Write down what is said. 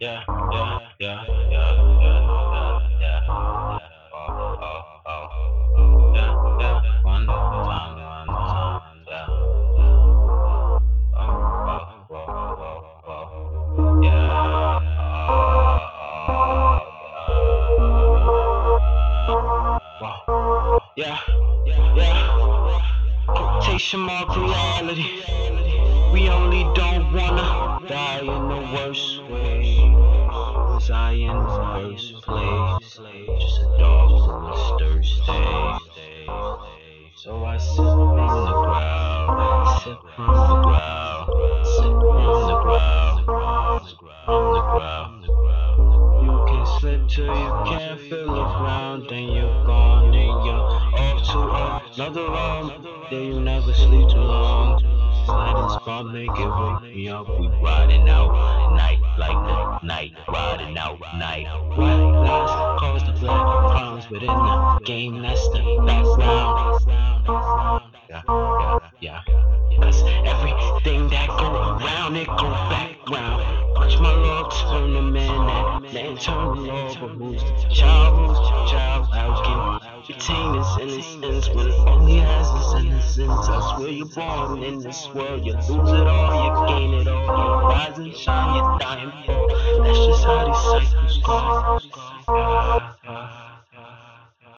yeah, yeah, yeah, yeah, yeah, yeah, yeah. Oh, oh, oh. Yeah, yeah. One. Quotation mark reality. We only don't wanna die in the worst way. The first place? Just a dog who was thirsty. So I sip from the ground, sip from the ground, sip from the ground, from the ground. You can slip till you can't feel the ground, then you're gone, and you're off to another realm. Then you never sleep too long. Sliding spot, make it wake me up. We riding out night like the night, riding out night. White lies cause the black crowns, but in the game, that's the background. Yeah, yeah, yeah. Everything that go around, it go background. Watch my love turn the man that man turn the but moves child, moves child. He retain his innocence when all he has is innocence? I swear you're born in this world, you lose it all, you gain it all. You rise and shine, you die and fall. That's just how these cycles go.